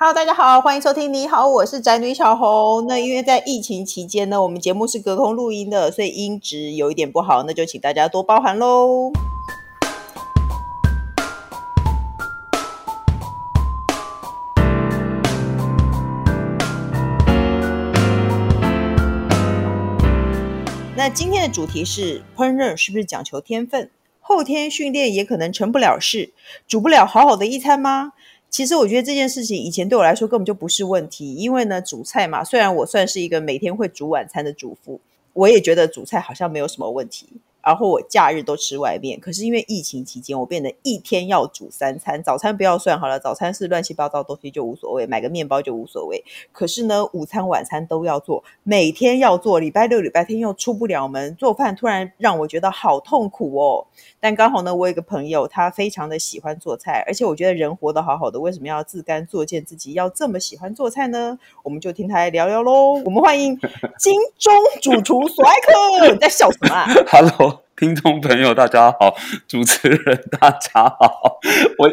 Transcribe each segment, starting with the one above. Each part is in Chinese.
Hello，大家好，欢迎收听。你好，我是宅女小红。那因为在疫情期间呢，我们节目是隔空录音的，所以音质有一点不好，那就请大家多包涵喽。那今天的主题是烹饪是不是讲求天分？后天训练也可能成不了事，煮不了好好的一餐吗？其实我觉得这件事情以前对我来说根本就不是问题，因为呢，煮菜嘛，虽然我算是一个每天会煮晚餐的主妇，我也觉得煮菜好像没有什么问题。然后我假日都吃外面，可是因为疫情期间，我变得一天要煮三餐。早餐不要算好了，早餐是乱七八糟东西就无所谓，买个面包就无所谓。可是呢，午餐晚餐都要做，每天要做，礼拜六礼拜天又出不了门，做饭突然让我觉得好痛苦哦。但刚好呢，我有一个朋友，他非常的喜欢做菜，而且我觉得人活得好好的，为什么要自甘作贱自己要这么喜欢做菜呢？我们就听他来聊聊喽。我们欢迎金钟主厨 索艾克，你在笑什么啊？Hello。听众朋友，大家好！主持人，大家好！我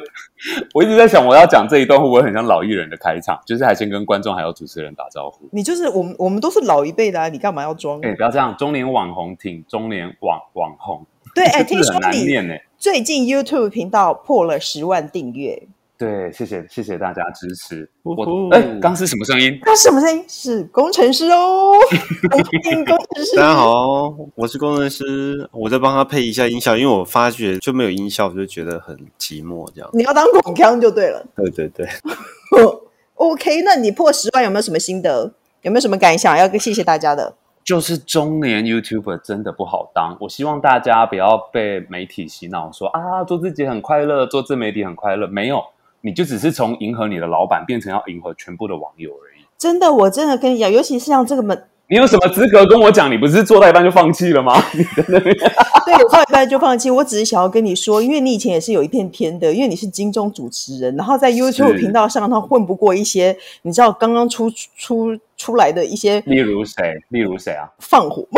我一直在想，我要讲这一段会不会很像老艺人的开场？就是还先跟观众还有主持人打招呼。你就是我们，我们都是老一辈的啊！你干嘛要装？哎、欸，不要这样，中年网红挺中年网网红。对，哎、欸，听说你最近 YouTube 频道破了十万订阅。对，谢谢谢谢大家支持。我哎，刚是什么声音？刚什么声音？是工程师哦。工程师，大家好，我是工程师，我在帮他配一下音效，因为我发觉就没有音效，我就觉得很寂寞。这样，你要当广腔就对了。对对对。OK，那你破十万有没有什么心得？有没有什么感想要跟谢谢大家的？就是中年 YouTuber 真的不好当，我希望大家不要被媒体洗脑说啊，做自己很快乐，做自媒体很快乐，没有。你就只是从迎合你的老板变成要迎合全部的网友而已。真的，我真的跟你讲，尤其是像这个门，你有什么资格跟我讲？你不是做到一半就放弃了吗？对，我做到一半就放弃。我只是想要跟你说，因为你以前也是有一片天的，因为你是金钟主持人，然后在 YouTube 频道上，他混不过一些，你知道刚刚出出。出来的一些，例如谁？例如谁啊？放火？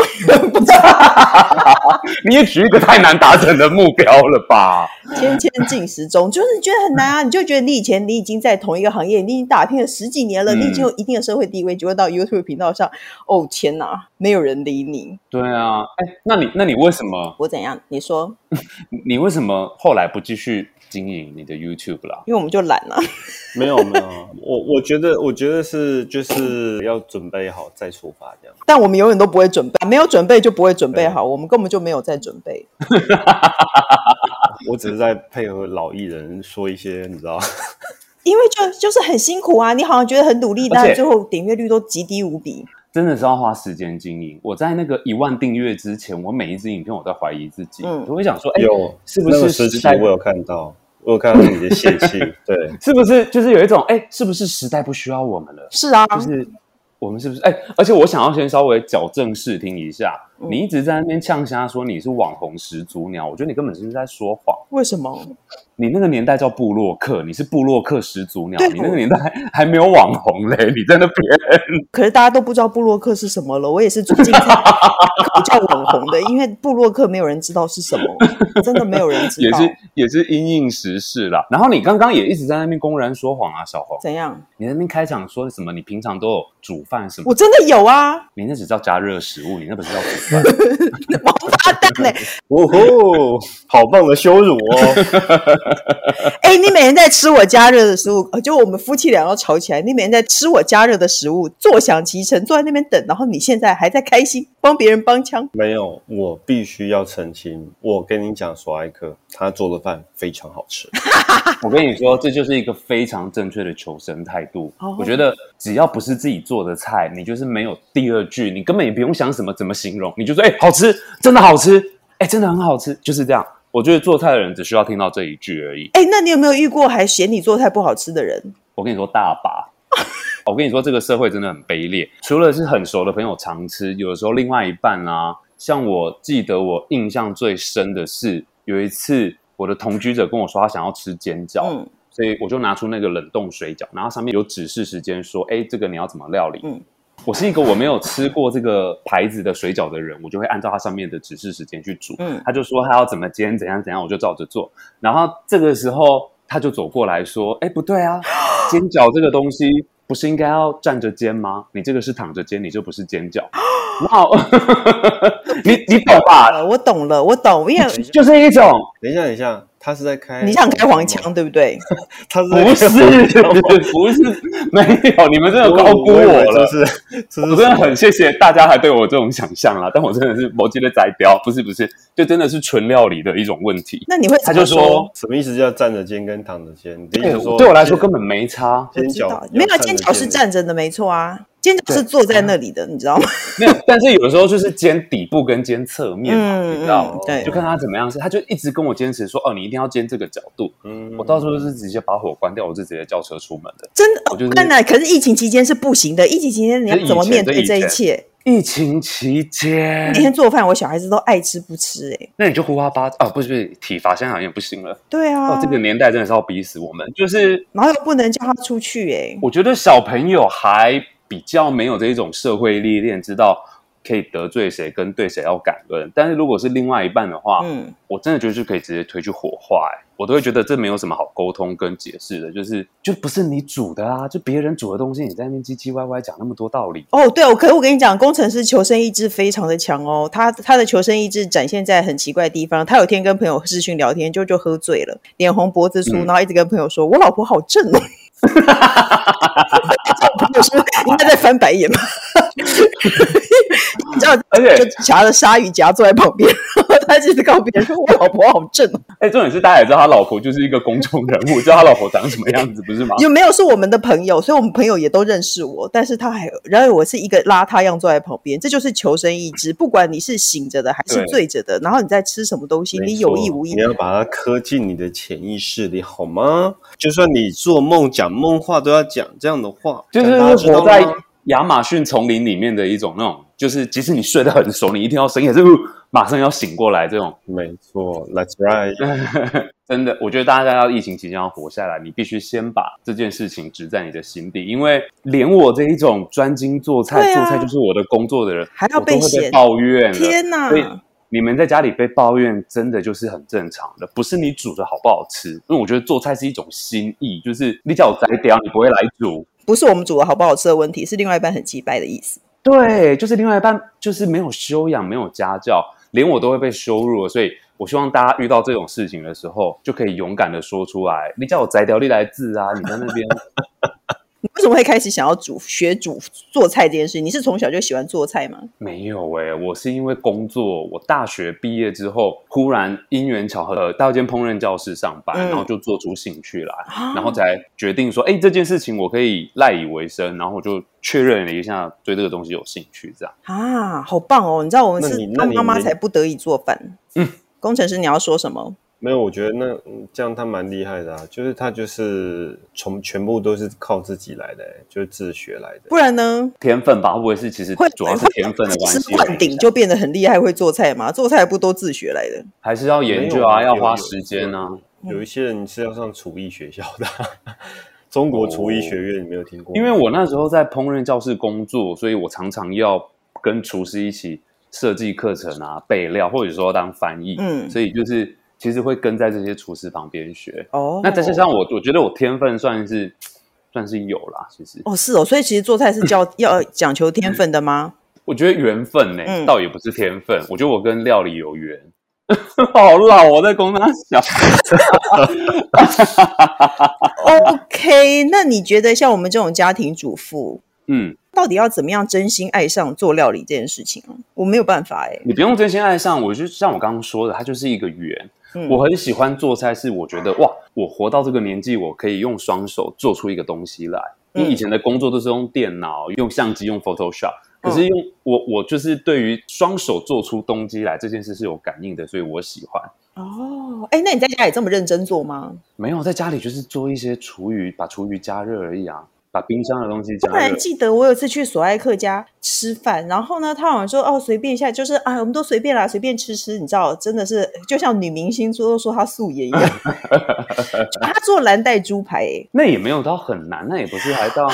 你也举一个太难达成的目标了吧？天天进食中，就是你觉得很难啊？你就觉得你以前你已经在同一个行业，你已经打拼了十几年了，嗯、你已经有一定的社会地位，就会到 YouTube 频道上，哦天哪，没有人理你。对啊，哎，那你那你为什么？我怎样？你说，你为什么后来不继续？经营你的 YouTube 啦，因为我们就懒了。没有没有，我我觉得我觉得是就是要准备好再出发这样。但我们永远都不会准备，没有准备就不会准备好，我们根本就没有在准备。我只是在配合老艺人说一些，你知道？因为就就是很辛苦啊，你好像觉得很努力，但最后点阅率都极低无比。真的是要花时间经营。我在那个一万订阅之前，我每一支影片我都怀疑自己，嗯，我会想说，哎，是不是时代？我有看到，我有看到你的泄气，对，是不是就是有一种，哎，是不是时代不需要我们了？是啊，就是我们是不是？哎，而且我想要先稍微矫正视听一下，嗯、你一直在那边呛瞎说你是网红始祖鸟，我觉得你根本就是在说谎。为什么？你那个年代叫布洛克，你是布洛克始祖鸟。你那个年代还，还没有网红嘞，你在那边。可是大家都不知道布洛克是什么了。我也是最近才 叫网红的，因为布洛克没有人知道是什么，真的没有人知道。也是也是因应时事啦。然后你刚刚也一直在那边公然说谎啊，小红。怎样？你那边开场说什么？你平常都有煮饭什么？我真的有啊。你那只叫加热食物，你那不是叫煮饭。王八蛋嘞！哦吼，好棒的羞辱哦！哎、欸，你每天在吃我加热的食物，就我们夫妻俩要吵起来。你每天在吃我加热的食物，坐享其成，坐在那边等，然后你现在还在开心帮别人帮腔？没有，我必须要澄清。我跟你讲，索艾克他做的饭非常好吃。我跟你说，这就是一个非常正确的求生态度。Oh. 我觉得只要不是自己做的菜，你就是没有第二句，你根本也不用想什么怎么形容，你就说：“哎、欸，好吃，真的好吃，哎、欸，真的很好吃。”就是这样。我觉得做菜的人只需要听到这一句而已。哎，那你有没有遇过还嫌你做菜不好吃的人？我跟你说大把。我跟你说，这个社会真的很卑劣。除了是很熟的朋友常吃，有的时候另外一半啊，像我记得我印象最深的是有一次我的同居者跟我说他想要吃煎饺，嗯，所以我就拿出那个冷冻水饺，然后上面有指示时间说，哎，这个你要怎么料理？嗯。我是一个我没有吃过这个牌子的水饺的人，我就会按照它上面的指示时间去煮。嗯，他就说他要怎么煎，怎样怎样，我就照着做。然后这个时候他就走过来说：“哎，不对啊，煎饺这个东西不是应该要站着煎吗？你这个是躺着煎，你就不是煎饺。哇，你你懂吧？我懂了，我懂，因为就是一种。等一下，等一下。他是在开，你想开黄腔对不对？他是不是 不是没有，你们真的高估我了。是，我真的很谢谢大家还对我这种想象啦，但我真的是摩羯的宰雕，不是不是，就真的是纯料理的一种问题。那你会他就说什么意思？叫站着煎跟躺着煎？对对我来说根本没差。煎饺没有煎饺是站着的，没错啊。煎饺是坐在那里的，你知道吗？没有，但是有的时候就是肩底部跟肩侧面嘛，嗯、你知道吗？对，就看他怎么样。是，他就一直跟我坚持说：“哦，你一定要肩这个角度。”嗯，我到时候是直接把火关掉，我就直接叫车出门的。真的，我就是。可是疫情期间是不行的。疫情期间你要怎么面对这一切？疫情期间，每天做饭，我小孩子都爱吃不吃、欸，哎，那你就呼哈巴哦，不是不是，体罚现在好像也不行了。对啊，哦，这个年代真的是要逼死我们，就是然后又不能叫他出去、欸，哎，我觉得小朋友还。比较没有这一种社会历练，知道可以得罪谁跟对谁要感恩。但是如果是另外一半的话，嗯，我真的觉得就可以直接推去火化，哎，我都会觉得这没有什么好沟通跟解释的，就是就不是你煮的啊，就别人煮的东西，你在那边唧唧歪歪讲那么多道理。哦，对，我可我跟你讲，工程师求生意志非常的强哦，他他的求生意志展现在很奇怪的地方。他有天跟朋友视讯聊天，就就喝醉了，脸红脖子粗，嗯、然后一直跟朋友说：“我老婆好正哦。” 哈哈哈哈哈！朋友说应该在翻白眼吧？你知道，而且就夹着鲨鱼夹坐在旁边，他一直告别人说：“我老婆好正。”哎，重点是大家也知道他老婆就是一个公众人物，知道他老婆长什么样子，不是吗？有没有是我们的朋友？所以我们朋友也都认识我，但是他还然后我是一个邋遢样坐在旁边，这就是求生意志。不管你是醒着的还是醉着的，然后你在吃什么东西，你有意无意，你要把它刻进你的潜意识里，好吗？就算你做梦讲。梦话都要讲这样的话，就是活在亚马逊丛林里面的一种那种，就是即使你睡得很熟，你一定要深夜就马上要醒过来这种。没错，That's right。真的，我觉得大家要疫情期间要活下来，你必须先把这件事情植在你的心底，因为连我这一种专精做菜、啊、做菜就是我的工作的人，还要被我都会被抱怨。天哪！你们在家里被抱怨，真的就是很正常的，不是你煮的好不好吃。因为我觉得做菜是一种心意，就是你叫我摘掉，你不会来煮。不是我们煮的好不好吃的问题，是另外一半很鸡掰的意思。对，就是另外一半就是没有修养，没有家教，连我都会被羞辱了。所以我希望大家遇到这种事情的时候，就可以勇敢的说出来。你叫我摘掉，你来治啊！你在那边。你为什么会开始想要煮学煮做菜这件事？你是从小就喜欢做菜吗？没有诶、欸，我是因为工作，我大学毕业之后，忽然因缘巧合到一间烹饪教室上班，嗯、然后就做出兴趣来，啊、然后才决定说，哎，这件事情我可以赖以为生，然后我就确认了一下，对这个东西有兴趣，这样啊，好棒哦！你知道我们是当妈妈才不得已做饭。嗯，工程师，你要说什么？没有，我觉得那这样他蛮厉害的啊，就是他就是从全部都是靠自己来的，就是自学来的。不然呢？天分吧，会不会是其实主要是天分的关系？是灌顶就变得很厉害，会做菜吗？做菜不都自学来的？还是要研究啊，要花时间啊。有一些人是要上厨艺学校的，中国厨艺学院，你没有听过？因为我那时候在烹饪教室工作，所以我常常要跟厨师一起设计课程啊，备料，或者说当翻译。嗯，所以就是。其实会跟在这些厨师旁边学哦。Oh. 那再加上我，我觉得我天分算是算是有啦。其实哦，是哦，所以其实做菜是教 要讲求天分的吗？我觉得缘分呢、倒也不是天分。我觉得我跟料理有缘。好老，我在公他小。OK，那你觉得像我们这种家庭主妇，嗯，到底要怎么样真心爱上做料理这件事情啊？我没有办法哎、欸。你不用真心爱上，我就像我刚刚说的，它就是一个缘。嗯、我很喜欢做菜，是我觉得哇，我活到这个年纪，我可以用双手做出一个东西来。你、嗯、以前的工作都是用电脑、用相机、用 Photoshop，可是用、嗯、我，我就是对于双手做出东西来这件事是有感应的，所以我喜欢。哦，哎，那你在家里这么认真做吗？没有，在家里就是做一些厨余，把厨余加热而已啊。把冰箱的东西加热。突然记得我有次去索爱克家吃饭，然后呢，他好像说哦，随便一下，就是啊，我们都随便啦，随便吃吃。你知道，真的是就像女明星说说她素颜一样。他做蓝带猪排，那也没有到很难，那也不是还到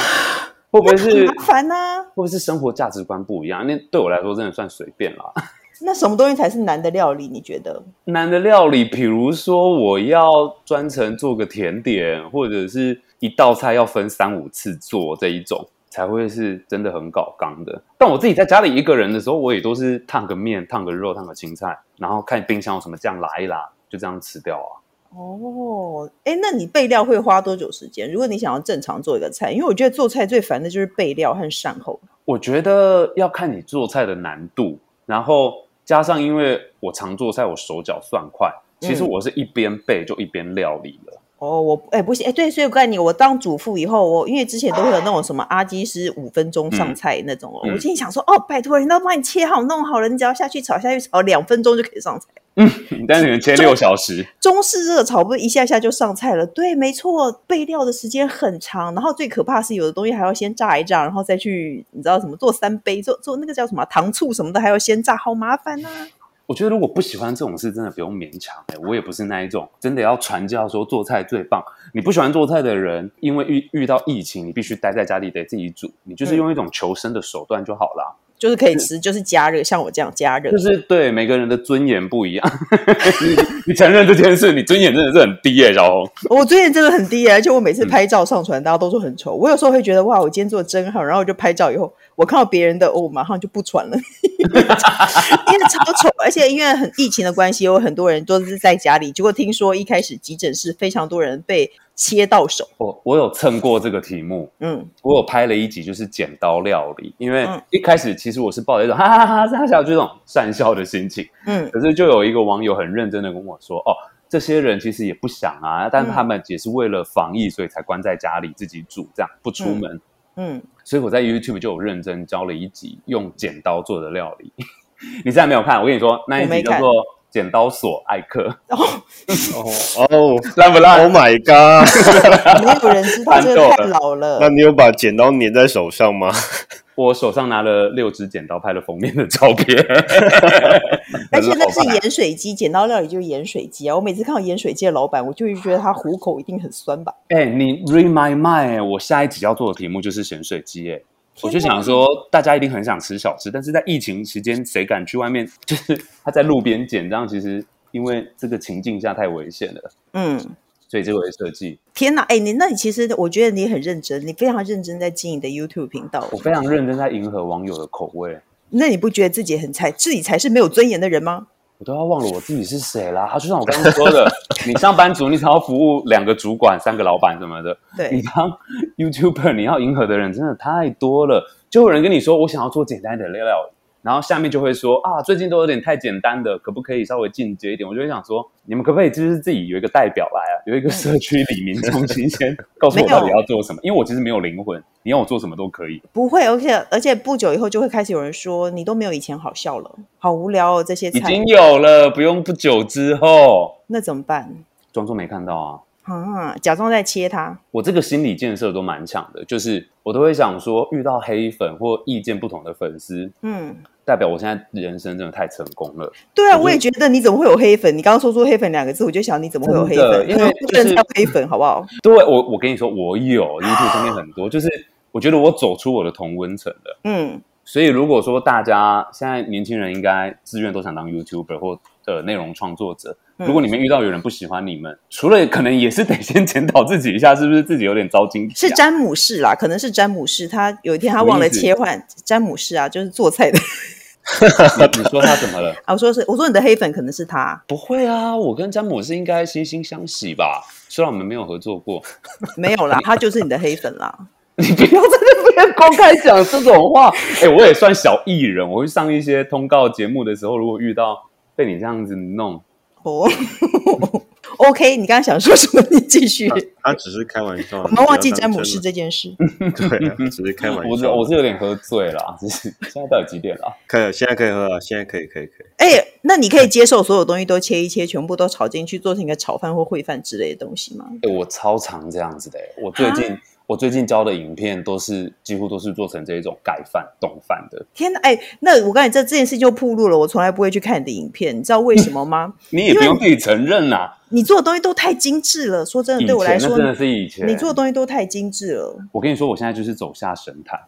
会不会是麻烦呢？会不会是生活价值观不一样？那对我来说真的算随便啦。那什么东西才是难的料理？你觉得难的料理，比如说我要专程做个甜点，或者是一道菜要分三五次做这一种，才会是真的很搞刚的。但我自己在家里一个人的时候，我也都是烫个面、烫个肉、烫个青菜，然后看冰箱有什么酱拉一拉，就这样吃掉啊。哦，哎，那你备料会花多久时间？如果你想要正常做一个菜，因为我觉得做菜最烦的就是备料和善后。我觉得要看你做菜的难度，然后加上因为我常做菜，我手脚算快，其实我是一边备就一边料理了。嗯哦，我哎不行哎，对，所以我告诉你，我当主妇以后，我因为之前都会有那种什么阿基师五分钟上菜那种哦，嗯、我今天想说，哦，拜托人都帮你切好弄好了，你只要下去炒下去炒两分钟就可以上菜。嗯，但是你们切六小时，中式热炒不是一下下就上菜了？对，没错，备料的时间很长，然后最可怕是有的东西还要先炸一炸，然后再去你知道什么做三杯做做那个叫什么糖醋什么的还要先炸，好麻烦呐、啊。我觉得如果不喜欢这种事，真的不用勉强。哎，我也不是那一种真的要传教说做菜最棒。你不喜欢做菜的人，因为遇遇到疫情，你必须待在家里得自己煮，你就是用一种求生的手段就好了。就是可以吃，就是加热，像我这样加热。就是对每个人的尊严不一样。你 你承认这件事，你尊严真的是很低耶，小红。我尊严真的很低耶，而且我每次拍照上传，大家都说很丑。我有时候会觉得哇，我今天做的真好，然后我就拍照以后。我看到别人的，我、哦、马上就不传了，因为超丑，而且因为很疫情的关系，有很多人都是在家里。结果听说一开始急诊室非常多人被切到手。我我有蹭过这个题目，嗯，我有拍了一集就是剪刀料理，因为一开始其实我是抱着一种哈哈哈哈笑就这种善笑的心情，嗯，可是就有一个网友很认真的跟我说，哦，这些人其实也不想啊，但是他们也是为了防疫，所以才关在家里自己煮，这样不出门。嗯嗯，所以我在 YouTube 就有认真教了一集用剪刀做的料理。你现在没有看？我跟你说，那一集叫做《剪刀锁艾克》。哦哦哦，烂不烂？Oh my god！没有人知道这个太 老了。那你有把剪刀粘在手上吗？我手上拿了六支剪刀，拍了封面的照片。而且那是盐水鸡，剪刀料理就是盐水鸡啊！我每次看到盐水鸡的老板，我就会觉得他虎口一定很酸吧？哎、欸，你 read my mind，我下一集要做的题目就是咸水鸡。哎，我就想说，大家一定很想吃小吃，但是在疫情期间，谁敢去外面？就是他在路边捡，这样其实因为这个情境下太危险了。嗯。所以这为设计。天哪，哎，你那你其实我觉得你很认真，你非常认真在经营你的 YouTube 频道。我非常认真在迎合网友的口味。那你不觉得自己很菜，自己才是没有尊严的人吗？我都要忘了我自己是谁啦。他就像我刚刚说的，你上班族，你想要服务两个主管、三个老板什么的。对。你当 YouTuber，你要迎合的人真的太多了。就有人跟你说，我想要做简单的料料。然后下面就会说啊，最近都有点太简单的，可不可以稍微进阶一点？我就会想说，你们可不可以就是自己有一个代表来啊，有一个社区里民中心先告诉我到底要做什么？因为我其实没有灵魂，你要我做什么都可以。不会，而且而且不久以后就会开始有人说你都没有以前好笑了，好无聊哦，这些菜。已经有了，不用不久之后。那怎么办？装作没看到啊。啊，假装在切他。我这个心理建设都蛮强的，就是我都会想说，遇到黑粉或意见不同的粉丝，嗯，代表我现在人生真的太成功了。对啊，我，也觉得，你怎么会有黑粉？你刚刚说出“黑粉”两个字，我就想你怎么会有黑粉？因为不能叫黑粉，好不好？对，我我跟你说，我有 YouTube 上面很多，就是我觉得我走出我的同温层了。嗯，所以如果说大家现在年轻人应该自愿都想当 YouTuber 或呃内容创作者。如果你们遇到有人不喜欢你们，嗯、除了可能也是得先检讨自己一下，是不是自己有点糟心、啊？是詹姆士啦，可能是詹姆士，他有一天他忘了切换 詹姆士啊，就是做菜的。你你说他怎么了？啊，我说是，我说你的黑粉可能是他。不会啊，我跟詹姆士应该惺惺相惜吧？虽然我们没有合作过。没有啦，他就是你的黑粉啦。你不要在那边公开讲这种话。哎、欸，我也算小艺人，我会上一些通告节目的时候，如果遇到被你这样子弄。哦、oh.，OK，你刚刚想说什么？你继续。他，他只是开玩笑。我们忘记詹姆士这件事。对、啊，只是开玩笑。我是我是有点喝醉了，只是现在到底几点了？可以，现在可以喝了。现在可以，可以，可以。哎、欸，那你可以接受所有东西都切一切，全部都炒进去，做成一个炒饭或烩饭之类的东西吗？哎、欸，我超常这样子的。我最近。我最近教的影片都是几乎都是做成这一种盖饭、冻饭的。天哪，哎，那我刚才这这件事就暴露了，我从来不会去看你的影片，你知道为什么吗？你也不用自己承认呐、啊。你做的东西都太精致了，说真的，对我来说，真的是以前。你做的东西都太精致了。我跟你说，我现在就是走下神坛。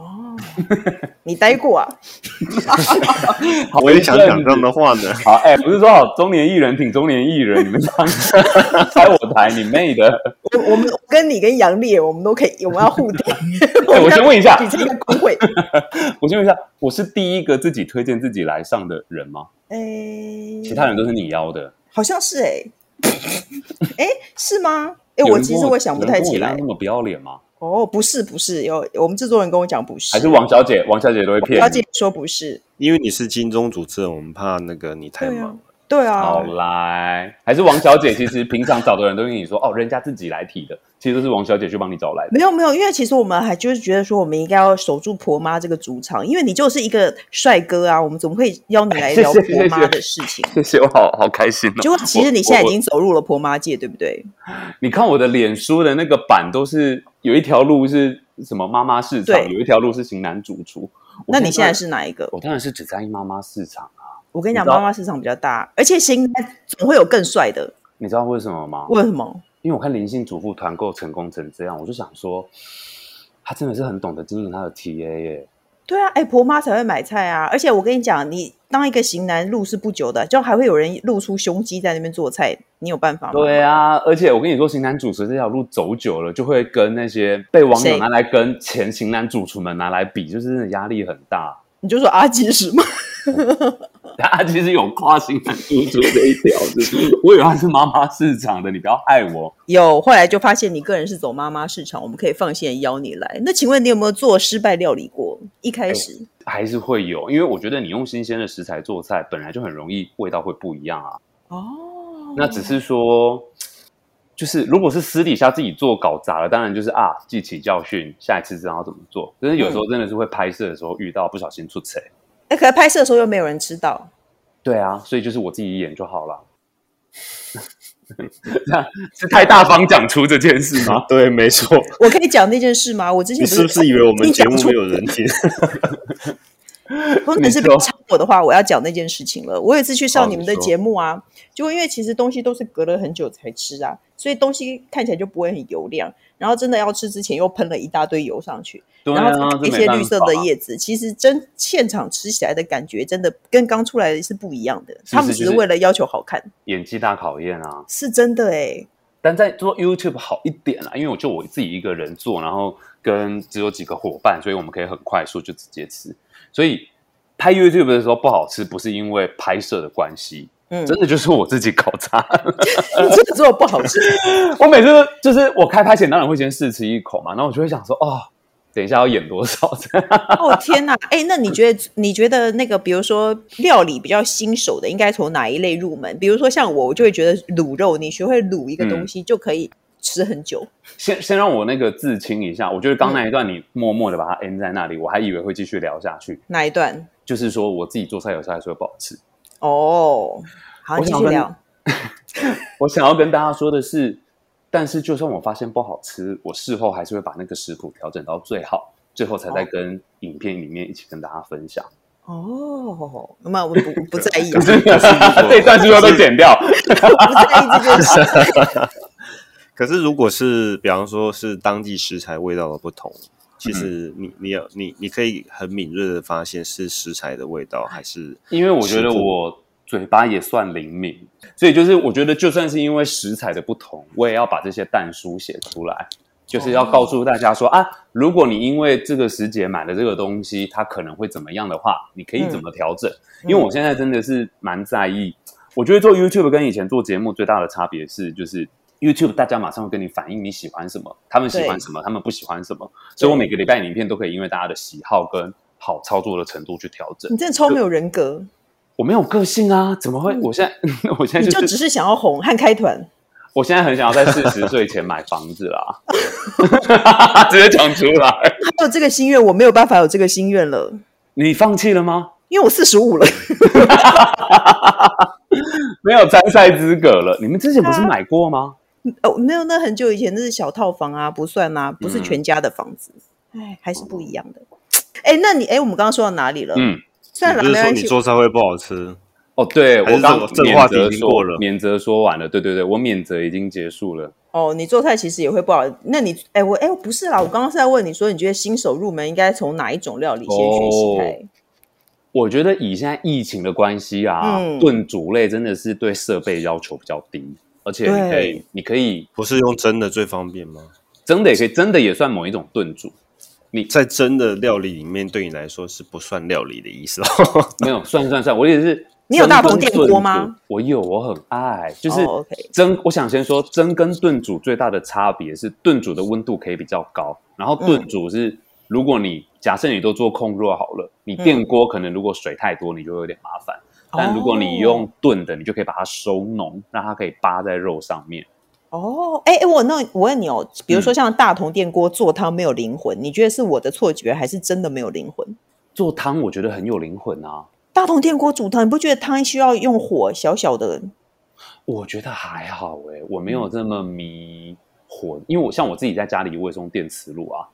哦，你待过啊？我也想讲这样的话呢。好，哎、欸，不是说好中年艺人挺中年艺人，你们这样拆我台，你妹的！我我们跟你跟杨烈，我们都可以，我们要互顶。欸、我先问一下，你这个工会，我先问一下，我是第一个自己推荐自己来上的人吗？哎、欸，其他人都是你邀的，好像是哎、欸，哎、欸，是吗？哎、欸，我其实我想不太起来，那么不要脸吗？哦，不是不是，有我们制作人跟我讲不是，还是王小姐，王小姐都会骗。王小姐说不是，因为你是金钟主持人，我们怕那个你太忙了。对啊，好来，还是王小姐？其实平常找的人都跟你说，哦，人家自己来提的，其实都是王小姐去帮你找来的。没有没有，因为其实我们还就是觉得说，我们应该要守住婆妈这个主场，因为你就是一个帅哥啊，我们怎么会邀你来 聊婆妈的事情？谢谢，我好好开心哦。就其实你现在已经走入了婆妈界，对不对？你看我的脸书的那个版，都是有一条路是什么妈妈市场，有一条路是型男主厨。那你现在是哪一个？我当然是只在意妈妈市场。我跟你讲，妈妈市场比较大，而且型男总会有更帅的。你知道为什么吗？为什么？因为我看灵性主妇团购成功成这样，我就想说，他真的是很懂得经营他的 TA 耶。对啊，哎，婆妈才会买菜啊！而且我跟你讲，你当一个型男入是不久的，就还会有人露出胸肌在那边做菜，你有办法吗？对啊，而且我跟你说，型男主持这条路走久了，就会跟那些被网友拿来跟前型男主厨们拿来比，就是真的压力很大。你就说阿基是吗？他其实有跨性男主厨这一条，是我以为他是妈妈市场的，你不要害我。有，后来就发现你个人是走妈妈市场，我们可以放心邀你来。那请问你有没有做失败料理过？一开始、欸、还是会有，因为我觉得你用新鲜的食材做菜，本来就很容易味道会不一样啊。哦，那只是说。就是，如果是私底下自己做搞砸了，当然就是啊，记起教训，下一次知道怎么做。可是有时候真的是会拍摄的时候遇到不小心出错。可是拍摄的时候又没有人知道。对啊，所以就是我自己演就好了。这样是太大方讲出这件事吗？对，没错。我可以讲那件事吗？我之前不是，你是不是以为我们节目没有人听？或者是被插我的话，我要讲那件事情了。我有一次去上你们的节目啊，就因为其实东西都是隔了很久才吃啊，所以东西看起来就不会很油亮。然后真的要吃之前又喷了一大堆油上去，啊、然后一些绿色的叶子，其实真现场吃起来的感觉真的跟刚出来的是不一样的。他们只是为了要求好看，演技大考验啊，是真的哎、欸。但在做 YouTube 好一点啊，因为我就我自己一个人做，然后跟只有几个伙伴，所以我们可以很快速就直接吃。所以拍 YouTube 的时候不好吃，不是因为拍摄的关系，嗯，真的就是我自己搞砸。你真的做的不好吃。我每次就是我开拍前当然会先试吃一口嘛，然后我就会想说，哦，等一下要演多少？哦天哪！哎，那你觉得你觉得那个，比如说料理比较新手的，应该从哪一类入门？比如说像我，我就会觉得卤肉，你学会卤一个东西就可以。吃很久，先先让我那个自清一下。我觉得刚那一段你默默的把它 end 在那里，嗯，我还以为会继续聊下去。哪一段？就是说我自己做菜有时候还说不好吃。哦，好，继续聊。我想要跟大家说的是，但是就算我发现不好吃，我事后还是会把那个食谱调整到最好，最后才在跟影片里面一起跟大家分享。哦，那么我不不在意，啊，这一段是不是要被剪掉？不在意这件事。可是，如果是比方说是当季食材味道的不同，其实你你有你你可以很敏锐的发现是食材的味道还是？因为我觉得我嘴巴也算灵敏，所以就是我觉得就算是因为食材的不同，我也要把这些但书写出来，就是要告诉大家说啊，如果你因为这个时节买了这个东西，它可能会怎么样的话，你可以怎么调整。因为我现在真的是蛮在意，我觉得做 YouTube 跟以前做节目最大的差别是，就是。YouTube 大家马上会跟你反映你喜欢什么，他们喜欢什么，他们不喜欢什么，所以我每个礼拜影片都可以因为大家的喜好跟好操作的程度去调整。你真的超没有人格，我没有个性啊，怎么会？嗯、我现在 我现在、就是、你就只是想要红和开团。我现在很想要在四十岁前买房子啦，直接讲出来。还有这个心愿，我没有办法有这个心愿了。你放弃了吗？因为我四十五了。没有参赛资格了。你们之前不是买过吗？哦，没有，那很久以前那是小套房啊，不算啊，不是全家的房子，哎、嗯，还是不一样的。哎，那你哎，我们刚刚说到哪里了？嗯，算了，没关系。你做菜会不好吃？哦，对，我刚这个话题已经过了免责说完了，对对对，我免责已经结束了。哦，你做菜其实也会不好。那你，哎，我，哎，不是啦，我刚刚是在问你说，你觉得新手入门应该从哪一种料理先学习开？哦我觉得以现在疫情的关系啊，嗯炖煮类真的是对设备要求比较低，而且你可以，你可以不是用蒸的最方便吗？蒸的也可以，蒸的也算某一种炖煮。你在蒸的料理里面，对你来说是不算料理的意思哦。没有，算算算，我的意思是，你有大同蒸跟电锅吗？我有，我很爱。就是哦，OK 蒸，我想先说蒸跟炖煮最大的差别是，炖煮的温度可以比较高，然后炖煮是，如果你假设你都做控热好了，你电锅可能如果水太多，你就有点麻烦。但如果你用炖的，你就可以把它收浓，让它可以扒在肉上面。哦，哎哎，我那我问你哦，比如说像大同电锅做汤没有灵魂，你觉得是我的错觉，还是真的没有灵魂？做汤我觉得很有灵魂啊，大同电锅煮汤，你不觉得汤需要用火小小的？我觉得还好哎、我没有这么迷火，因为我像我自己在家里，我也是用电磁炉啊。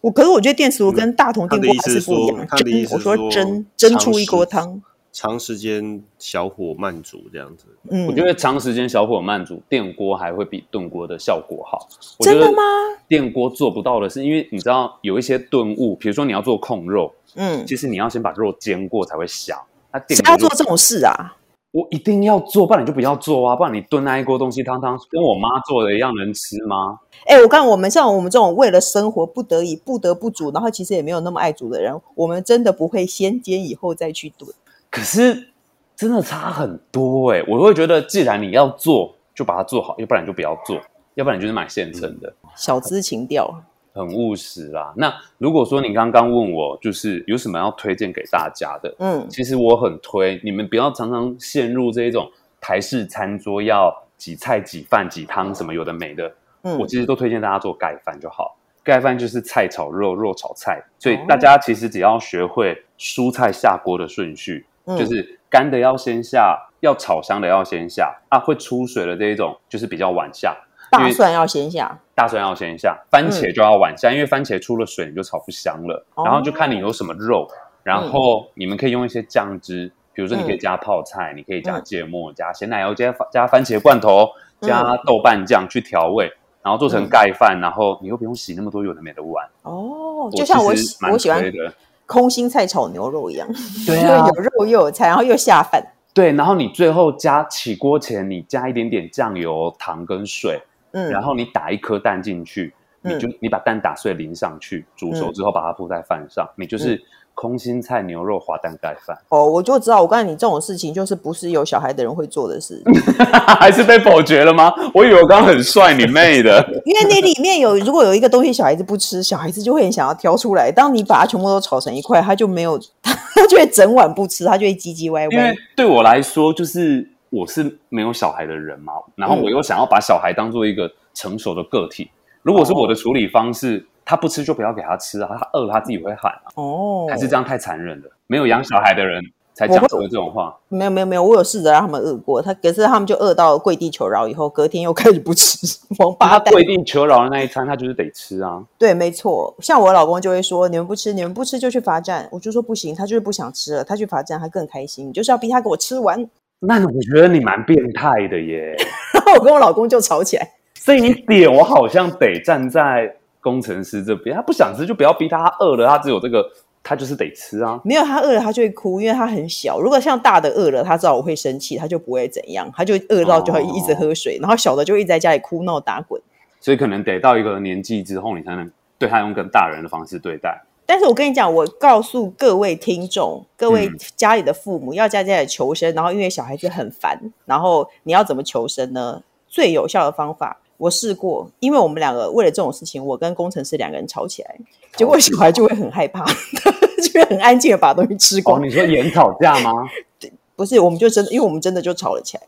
我可是我觉得电磁炉跟大同电锅还是不一样。他的说蒸蒸出一锅长汤，长时间小火慢煮这样子，嗯，我觉得长时间小火慢煮，电锅还会比炖锅的效果好。真的吗？电锅做不到的是，因为你知道有一些炖物，比如说你要做控肉，嗯，其实你要先把肉煎过才会香。那电谁锅要做这种事啊？我一定要做，不然你就不要做啊！不然你炖那一锅东西汤汤，跟我妈做的一样，能吃吗？哎，我看我们像我们这种为了生活不得已不得不煮，然后其实也没有那么爱煮的人，我们真的不会先煎以后再去炖。可是真的差很多哎、我会觉得，既然你要做，就把它做好，要不然就不要做，要不然就是买现成的。小资情调，很务实啦。那如果说你刚刚问我，就是有什么要推荐给大家的，嗯，其实我很推你们不要常常陷入这一种台式餐桌要几菜几饭几汤什么有的没的。嗯我其实都推荐大家做盖饭就好。盖饭就是菜炒肉，肉炒菜，所以大家其实只要学会蔬菜下锅的顺序，嗯。就是干的要先下，要炒香的要先下啊，会出水的这一种就是比较晚下。大蒜要先下，大蒜要先下，番茄就要晚下，因为番茄出了水你就炒不香了。哦。然后就看你有什么肉，然后你们可以用一些酱汁，比如说你可以加泡菜，你可以加芥末，加咸奶油，加加番茄罐头，加豆瓣酱去调味，然后做成盖饭，然后你又不用洗那么多有的没的碗。哦，就像我我喜欢的，空心菜炒牛肉一样，对啊。有肉又有菜，然后又下饭。对，然后你最后加起锅前，你加一点点酱油、糖跟水，嗯，然后你打一颗蛋进去，嗯你就你把蛋打碎淋上去，煮熟之后把它铺在饭上，你就是空心菜牛肉滑蛋盖饭，哦，我就知道，我告诉你，这种事情就是不是有小孩的人会做的事，还是被否决了吗？我以为我刚刚很帅，你妹的！因为你里面有如果有一个东西小孩子不吃，小孩子就会很想要挑出来。当你把它全部都炒成一块，他就没有，他就会整碗不吃，他就会唧唧歪因为歪。对我来说，就是我是没有小孩的人嘛，然后我又想要把小孩当做一个成熟的个体。如果是我的处理方式，他不吃就不要给他吃啊，他饿了他自己会喊啊，哦，还是这样太残忍了？没有养小孩的人才讲出这种话。没有没有没有，我有试着让他们饿过，他可是他们就饿到跪地求饶以后，隔天又开始不吃，王八蛋。他跪地求饶的那一餐，他就是得吃啊。对，没错，像我老公就会说：“你们不吃，你们不吃就去罚站。”我就说不行，他就是不想吃了，他去罚站，他更开心。你就是要逼他给我吃完。那我觉得你蛮变态的耶。然后我跟我老公就吵起来。这一点我好像得站在工程师这边，他不想吃就不要逼他，他饿了他只有这个，他就是得吃啊。没有，他饿了他就会哭，因为他很小。如果像大的饿了，他知道我会生气，他就不会怎样，他就饿到就会一直喝水，然后小的就一直在家里哭闹打滚。所以可能得到一个年纪之后，你才能对他用更大人的方式对待。但是我跟你讲，我告诉各位听众，各位家里的父母、要在家里求生，然后因为小孩子很烦，然后你要怎么求生呢？最有效的方法。我试过，因为我们两个为了这种事情，我跟工程师两个人吵起来，结果小孩就会很害怕，就会很安静的把东西吃光。哦，你说演吵架吗？不是，我们就真的，因为我们真的就吵了起来。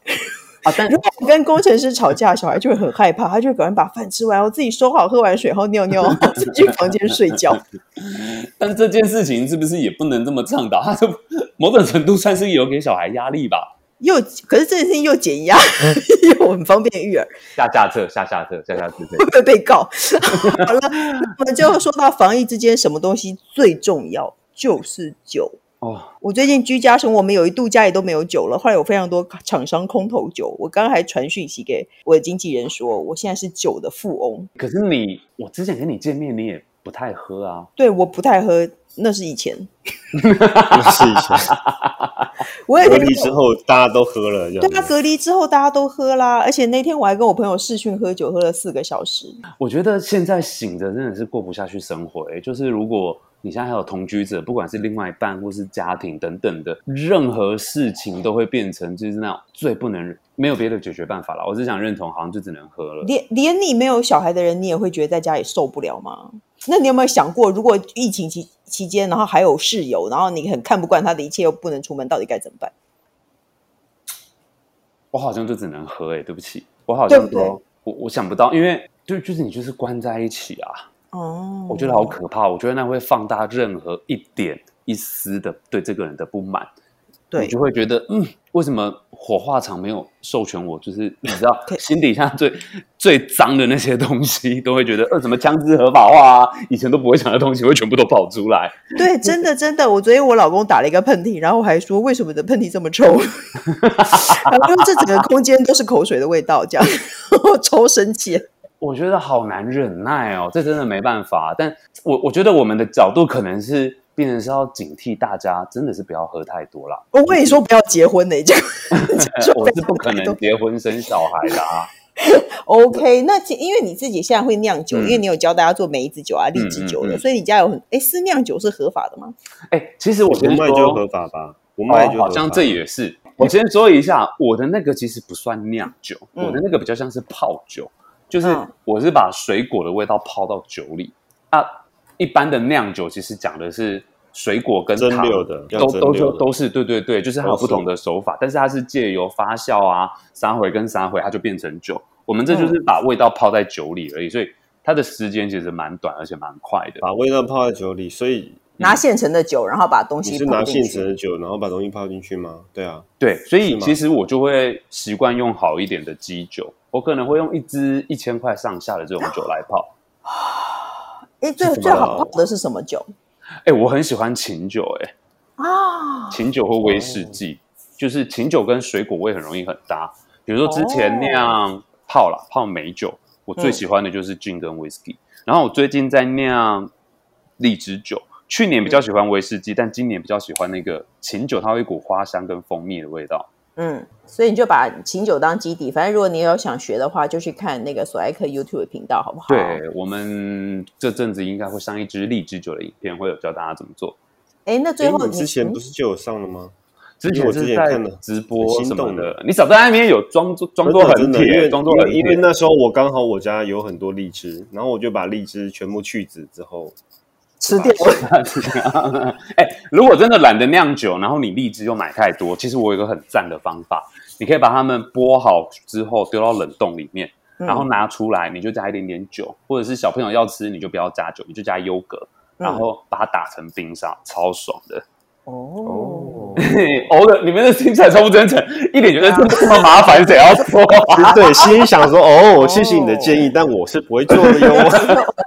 啊，但 如果跟工程师吵架，小孩就会很害怕，他就会赶快把饭吃完，然后自己收好，喝完水后尿尿，自己去房间睡觉。但这件事情是不是也不能这么倡导？他是某种程度算是有给小孩压力吧？又可是这件事情又减压，又很方便育儿。下下策，下下策，下下策，会不会被告？好了，那我们就说到防疫之间，什么东西最重要？就是酒。哦，我最近居家生活，我们有一度家里都没有酒了。后来有非常多厂商空投酒，我刚刚还传讯息给我的经纪人说，我现在是酒的富翁。可是你，我之前跟你见面，你也不太喝啊。对，我不太喝，那是以前。那是以前。我也隔离之后大家都喝了，对啊，隔离之后大家都喝啦。而且那天我还跟我朋友视讯喝酒，喝了四个小时。我觉得现在醒着真的是过不下去生活，欸，就是如果。你现在还有同居者，不管是另外一半或是家庭等等的，任何事情都会变成就是那种最不能没有别的解决办法了。我只想认同，好像就只能喝了。连连你没有小孩的人，你也会觉得在家里受不了吗？那你有没有想过，如果疫情期期间，然后还有室友，然后你很看不惯他的一切，又不能出门，到底该怎么办？我好像就只能喝哎、欸，对不起，我好像说，对对我我想不到，因为就就是你就是关在一起啊。哦，oh. 我觉得好可怕。我觉得那会放大任何一点一丝的对这个人的不满，对，你就会觉得，嗯，为什么火化场没有授权我？就是 你知道，心底下最 最脏的那些东西，都会觉得，呃，什么枪支合法化啊？以前都不会想的东西，会全部都跑出来。对，真的真的。我昨天我老公打了一个喷嚏，然后我还说，为什么你的喷嚏这么臭？因为这整个空间都是口水的味道，这样超生气。我觉得好难忍耐哦，这真的没办法。但我我觉得我们的角度可能是，变成是要警惕大家，真的是不要喝太多啦。我跟你说，不要结婚的，这样 我是不可能结婚生小孩的啊。OK，那因为你自己现在会酿酒，嗯、因为你有教大家做梅子酒啊、荔枝酒的，嗯嗯嗯、所以你家有很哎私酿酒是合法的吗？哎，其实我先说就合法吧，不卖就好像这也是。我先说一下，我的那个其实不算酿酒，嗯、我的那个比较像是泡酒。就是我是把水果的味道泡到酒里啊，一般的酿酒其实讲的是水果跟糖的都都都都是对对对，就是它有不同的手法，是但是它是借由发酵啊，三回跟三回，它就变成酒。我们这就是把味道泡在酒里而已，所以它的时间其实蛮短，而且蛮快的。把味道泡在酒里，所以拿现成的酒，然后把东西你是拿现成的酒，然后把东西泡进去吗？对啊，对，所以其实我就会习惯用好一点的基酒。我可能会用一支一千块上下的这种酒来泡。哎，最最好泡的是什么酒？哎，我很喜欢琴酒，哎啊，琴酒或威士忌，就是琴酒跟水果味很容易很搭。比如说之前酿泡啦，泡美酒，我最喜欢的就是 gin 跟 whisky。然后我最近在酿荔枝酒，去年比较喜欢威士忌，但今年比较喜欢那个琴酒，它有一股花香跟蜂蜜的味道。嗯，所以你就把琴酒当基底，反正如果你有想学的话，就去看那个索爱克 YouTube 频道，好不好？对，我们这阵子应该会上一支荔枝酒的影片，会有教大家怎么做。哎，那最后你之前不是就有上了吗？之前是在直播什么的，你早在那边有装作装作很铁，装作很因为那时候我刚好我家有很多荔枝，然后我就把荔枝全部去籽之后。吃掉 哎、欸，如果真的懒得酿酒，然后你荔枝又买太多，其实我有一个很赞的方法，你可以把它们剥好之后丢到冷冻里面，然后拿出来，你就加一点点酒，或者是小朋友要吃，你就不要加酒，你就加优格，然后把它打成冰沙，超爽的。哦，哦的，你们的听起来超不真诚，一点觉得这么麻烦，谁要说？对，心里想说，哦，谢谢你的建议，但我是不会做的哟。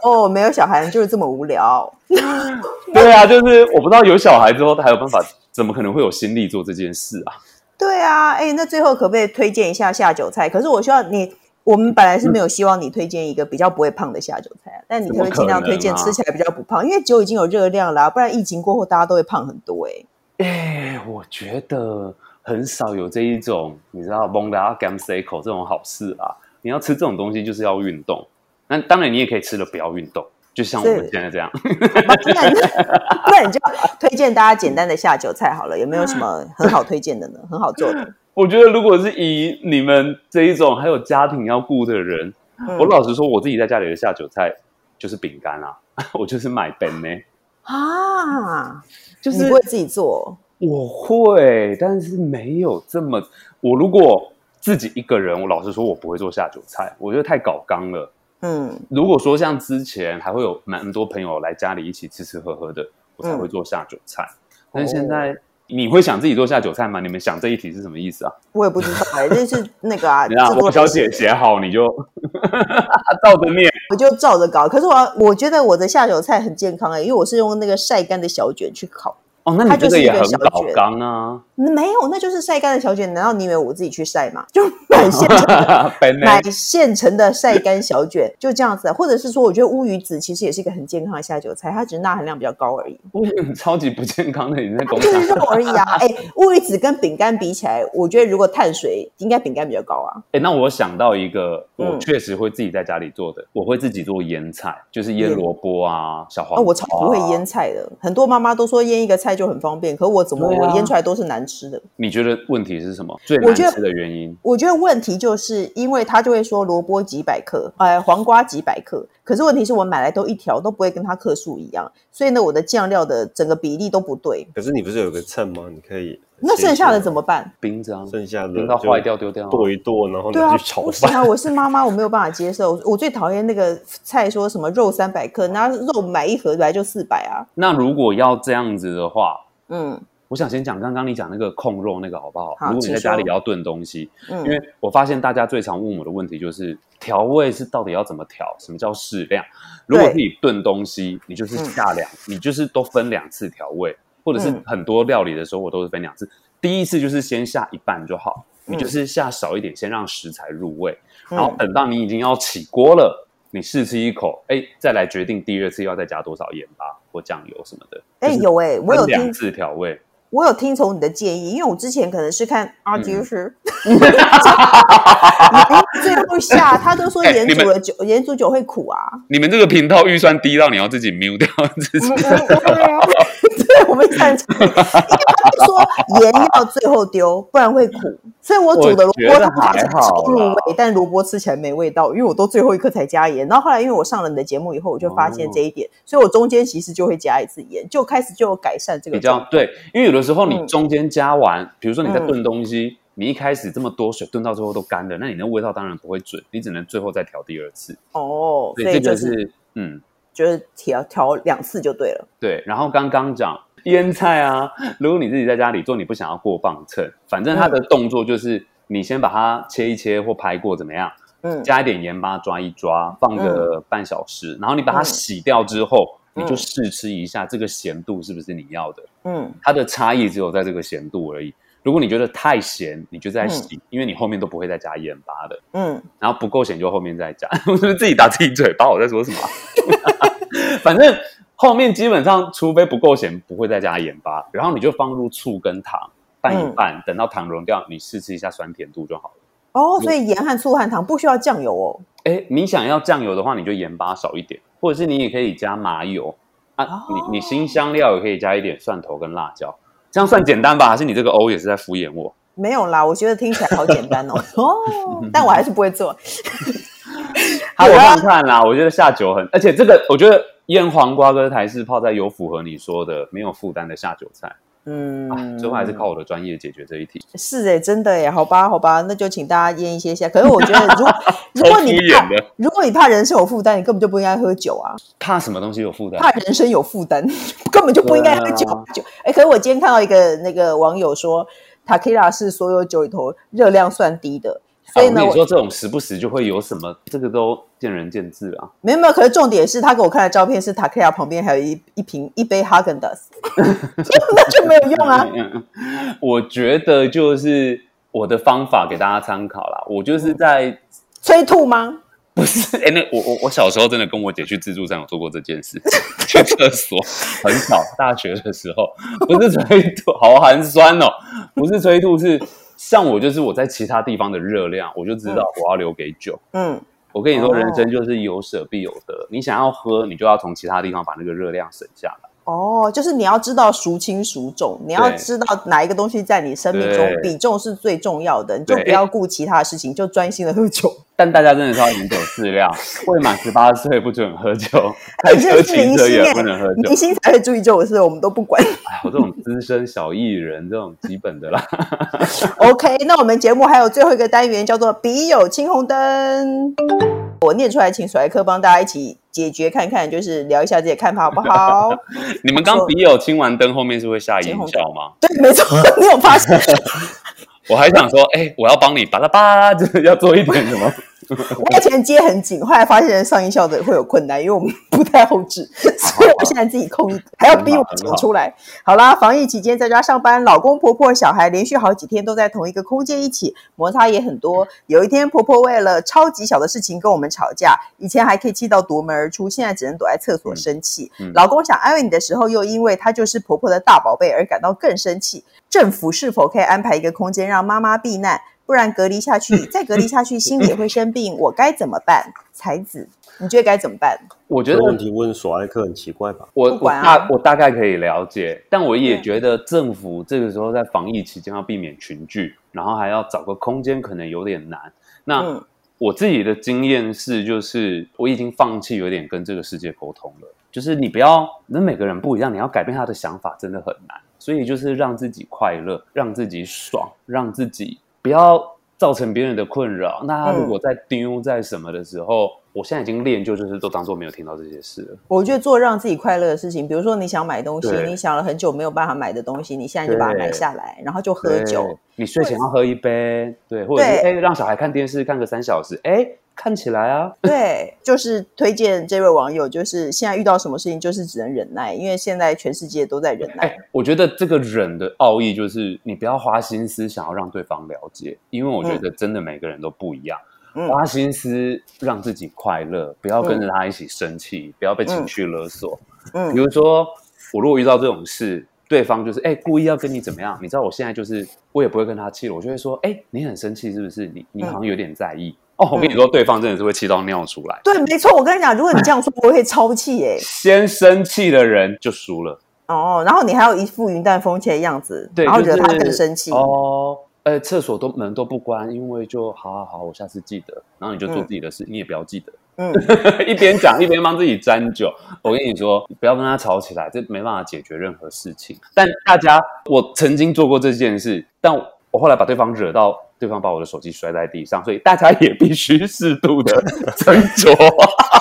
哦，没有小孩就是这么无聊。对啊，就是我不知道有小孩之后他还有办法，怎么可能会有心力做这件事啊？对啊，哎，那最后可不可以推荐一下下酒菜？可是我需要你。我们本来是没有希望你推荐一个比较不会胖的下酒菜，啊，但你可以尽量推荐吃起来比较不胖？因为酒已经有热量了，啊，不然疫情过后大家都会胖很多哎，欸。哎，欸，我觉得很少有这一种，你知道，蒙达 gam c 口这种好事啊。你要吃这种东西，就是要运动。那当然，你也可以吃了不要运动，就像我们现在这样。那 你就推荐大家简单的下酒菜好了，有没有什么很好推荐的呢？很好做的。我觉得，如果是以你们这一种还有家庭要顾的人，嗯、我老实说，我自己在家里的下酒菜就是饼干啊，我就是买饼呢啊，就是你不会自己做？我会，但是没有这么。我如果自己一个人，我老实说，我不会做下酒菜，我觉得太搞刚了。嗯，如果说像之前还会有蛮多朋友来家里一起吃吃喝喝的，我才会做下酒菜。嗯、但是现在。哦你会想自己做下酒菜吗？你们想这一题是什么意思啊？我也不知道哎、欸，就是那个啊，让我小姐写好你就 照着念，我就照着搞。可是我我觉得我的下酒菜很健康哎、欸，因为我是用那个晒干的小卷去烤。哦，那你它就是一这个也很个小卷。搞刚啊，没有，那就是晒干的小卷。难道你以为我自己去晒吗？就买现成的，本买现成的晒干小卷，就这样子。或者是说，我觉得乌鱼子其实也是一个很健康的下酒菜，它只是钠含量比较高而已。乌鱼子超级不健康的，你在讲就是。肉而已啊！哎，乌鱼子跟饼干比起来，我觉得如果碳水应该饼干比较高啊。哎，那我想到一个，我嗯确实会自己在家里做的，我会自己做腌菜，就是腌萝卜啊、小黄瓜啊。哦，我超不会腌菜的，很多妈妈都说腌一个菜就很方便，可我怎么腌出来都是难吃的。你觉得问题是什么？最我觉得难吃的原因？我觉得问题就是因为他就会说萝卜几百克，呃，黄瓜几百克，可是问题是我买来都一条都不会跟它克数一样，所以呢，我的酱料的整个比例都不对。可是你不是有个秤吗？你可以那剩下的怎么？办？冰着啊，剩下的冰到坏掉丢掉啊。剁一剁，然后对啊拿去，炒饭。不行啊！我是妈妈，我没有办法接受。我最讨厌那个菜说什么肉三百克，那肉买一盒来就四百啊。那如果要这样子的话，嗯我想先讲刚刚你讲那个控肉那个好不好？好如果你在家里要炖东西，嗯，因为我发现大家最常问我的问题就是调味是到底要怎么调？什么叫适量？如果是你炖东西，你就是下两，你就是都分两次调味，或者是嗯很多料理的时候我都是分两次。第一次就是先下一半就好，嗯你就是下少一点，先让食材入味，嗯然后等到你已经要起锅了，你试吃一口，哎，再来决定第二次要再加多少盐巴或酱油什么的。哎、就是有哎、我有听两次调味。我有听从你的建议，因为我之前可能是看阿嗯杰是，最后下他都说盐哎你们煮的酒，盐煮酒会苦啊。你们这个频道预算低到你要自己 mute 掉自己。对啊，对，我们赞成，说盐要最后丢，不然会苦。所以我煮的萝卜它是还好超入味，但萝卜吃起来没味道，因为我都最后一刻才加盐。然后后来因为我上了你的节目以后，我就发现这一点，所以我中间其实就会加一次盐，就开始就有改善这个比较。对，因为有的时候你嗯中间加完，比如说你在嗯炖东西，你一开始这么多水炖到最后都干了，那你那味道当然不会准，你只能最后再调第二次。哦，所以这个是嗯就是调调两次就对了。对。然后刚刚讲腌菜啊，如果你自己在家里做，你不想要过磅秤，反正它的动作就是你先把它切一切或拍过怎么样，嗯加一点盐巴抓一抓，放个半小时，然后你把它洗掉之后，嗯你就试吃一下这个咸度是不是你要的。嗯它的差异只有在这个咸度而已。如果你觉得太咸，你就再洗，因为你后面都不会再加盐巴的。嗯，然后不够咸就后面再加。我是不是自己打自己嘴巴？我在说什么？反正后面基本上，除非不够咸，不会再加盐巴。然后你就放入醋跟糖拌一拌，等到糖溶掉，你试吃一下酸甜度就好了。哦，所以盐和醋和糖不需要酱油哦。哎，你想要酱油的话，你就盐巴少一点，或者是你也可以加麻油啊。哦你你新香料也可以加一点蒜头跟辣椒，这样算简单吧？还是你这个欧也是在敷衍我？没有啦，我觉得听起来好简单哦。哦，但我还是不会做。好，我看看啦，我觉得下酒很，而且这个我觉得腌黄瓜跟台式泡菜有符合你说的没有负担的下酒菜。嗯，啊，最后还是靠我的专业解决这一题。是哎，真的哎，好吧，好吧，那就请大家腌一些下。可是我觉得，如 果如果你如果你怕人生有负担，你根本就不应该喝酒啊。怕什么东西有负担？怕人生有负担，根本就不应该喝酒。酒，哎，可是我今天看到一个那个网友说，Tequila 是所有酒里头热量算低的，所以呢，啊我跟你说，这种时不时就会有什么，这个都见仁见智啊。没有没有。可是重点是他给我看的照片是 Tequila 旁边还有一一瓶一杯 Häagen-Dazs，那就没有用啊。我觉得就是我的方法给大家参考啦。我就是在催吐吗？不是，哎，那我我我小时候真的跟我姐去自助餐有做过这件事，去厕所很少，大学的时候不是催吐，好寒酸哦，不是催吐，是像我就是我在其他地方的热量，我就知道我要留给酒。嗯，我跟你说，哦人生就是有舍必有得，你想要喝，你就要从其他地方把那个热量省下来。哦，就是你要知道孰轻孰重，你要知道哪一个东西在你生命中比重是最重要的，你就不要顾其他的事情，就专心的喝酒。但大家真的是要饮酒适量，未满十八岁不准喝酒，开车你这是明骑车也不能喝酒明。星才会注意这种事，我们都不管。哎，我这种资深小艺人，这种基本的啦。OK，那我们节目还有最后一个单元叫做“笔友青红灯”，我念出来，请甩科帮大家一起解决看看，就是聊一下自己的看法，好不好？你们刚笔友清完灯，后面是会下眼笑吗？对，没错，你有发现？我还想说，哎、我要帮你巴拉巴拉，就是要做一点什么？我以前接很紧，后来发现上音效的会有困难，因为我们不太后置，所以我现在自己控，还要逼我剪出来。好啦，防疫期间在家上班，老公婆婆小孩连续好几天都在同一个空间一起，摩擦也很多。有一天婆婆为了超级小的事情跟我们吵架，以前还可以气到夺门而出，现在只能躲在厕所生气。嗯嗯、老公想安慰你的时候，又因为他就是婆婆的大宝贝而感到更生气。政府是否可以安排一个空间让妈妈避难？不然隔离下去，再隔离下去，心里也会生病。我该怎么办？才子，你觉得该怎么办？我觉得问题问索爱克很奇怪吧？我我大我大概可以了解，但我也觉得政府这个时候在防疫期间要避免群聚，然后还要找个空间，可能有点难。那、嗯、我自己的经验是，就是我已经放弃有点跟这个世界沟通了。就是你不要，那每个人不一样，你要改变他的想法真的很难。所以就是让自己快乐，让自己爽，让自己。不要造成别人的困扰。那他如果在丢在什么的时候，嗯、我现在已经练就，就是都当做没有听到这些事了。我觉得做让自己快乐的事情，比如说你想买东西，你想了很久没有办法买的东西，你现在就把它买下来，然后就喝酒。你睡前要喝一杯，对，或者是哎对让小孩看电视看个三小时，哎。看起来啊，对，就是推荐这位网友，就是现在遇到什么事情，就是只能忍耐，因为现在全世界都在忍耐。哎，我觉得这个忍的奥义就是，你不要花心思想要让对方了解，因为我觉得真的每个人都不一样。嗯、花心思让自己快乐，不要跟着他一起生气，嗯、不要被情绪勒索。嗯，比如说我如果遇到这种事，对方就是哎故意要跟你怎么样，你知道我现在就是我也不会跟他气了，我就会说哎你很生气是不是？你你好像有点在意。嗯哦，我跟你说，对方真的是会气到尿出来。对，没错。我跟你讲，如果你这样说，我会超气耶。先生气的人就输了。哦，然后你还有一副云淡风轻的样子，对，然后惹他更生气。哦，呃，厕所都门都不关，因为就好好好，我下次记得。然后你就做自己的事，你也不要记得。嗯，一边讲一边帮自己沾酒。我跟你说，不要跟他吵起来，这没办法解决任何事情。但大家，我曾经做过这件事，但我后来把对方惹到。对方把我的手机摔在地上，所以大家也必须适度的 斟酌。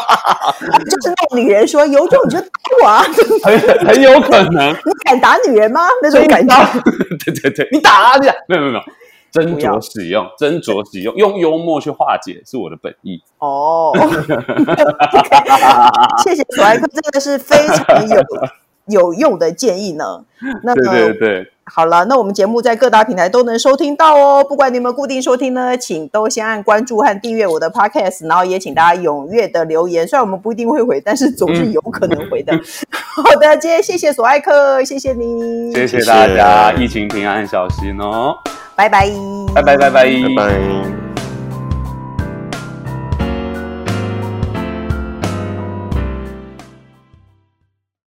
就是那种女人说有种你就打我啊，很很有可能。你敢打女人吗？那种感觉。对对对，你打啊！这样没有没有没有，斟酌使用，斟酌使用，用幽默去化解是我的本意。哦，谢谢索爱客，这个是非常有有用的建议呢。那对对对。好了，那我们节目在各大平台都能收听到哦。不管你们固定收听呢，请都先按关注和订阅我的 podcast，然后也请大家踊跃的留言。虽然我们不一定会回，但是总是有可能回的。嗯、好的，今天谢谢索爱克，谢谢你，谢谢大家，疫情平安小心哦，拜拜，拜拜拜拜拜拜。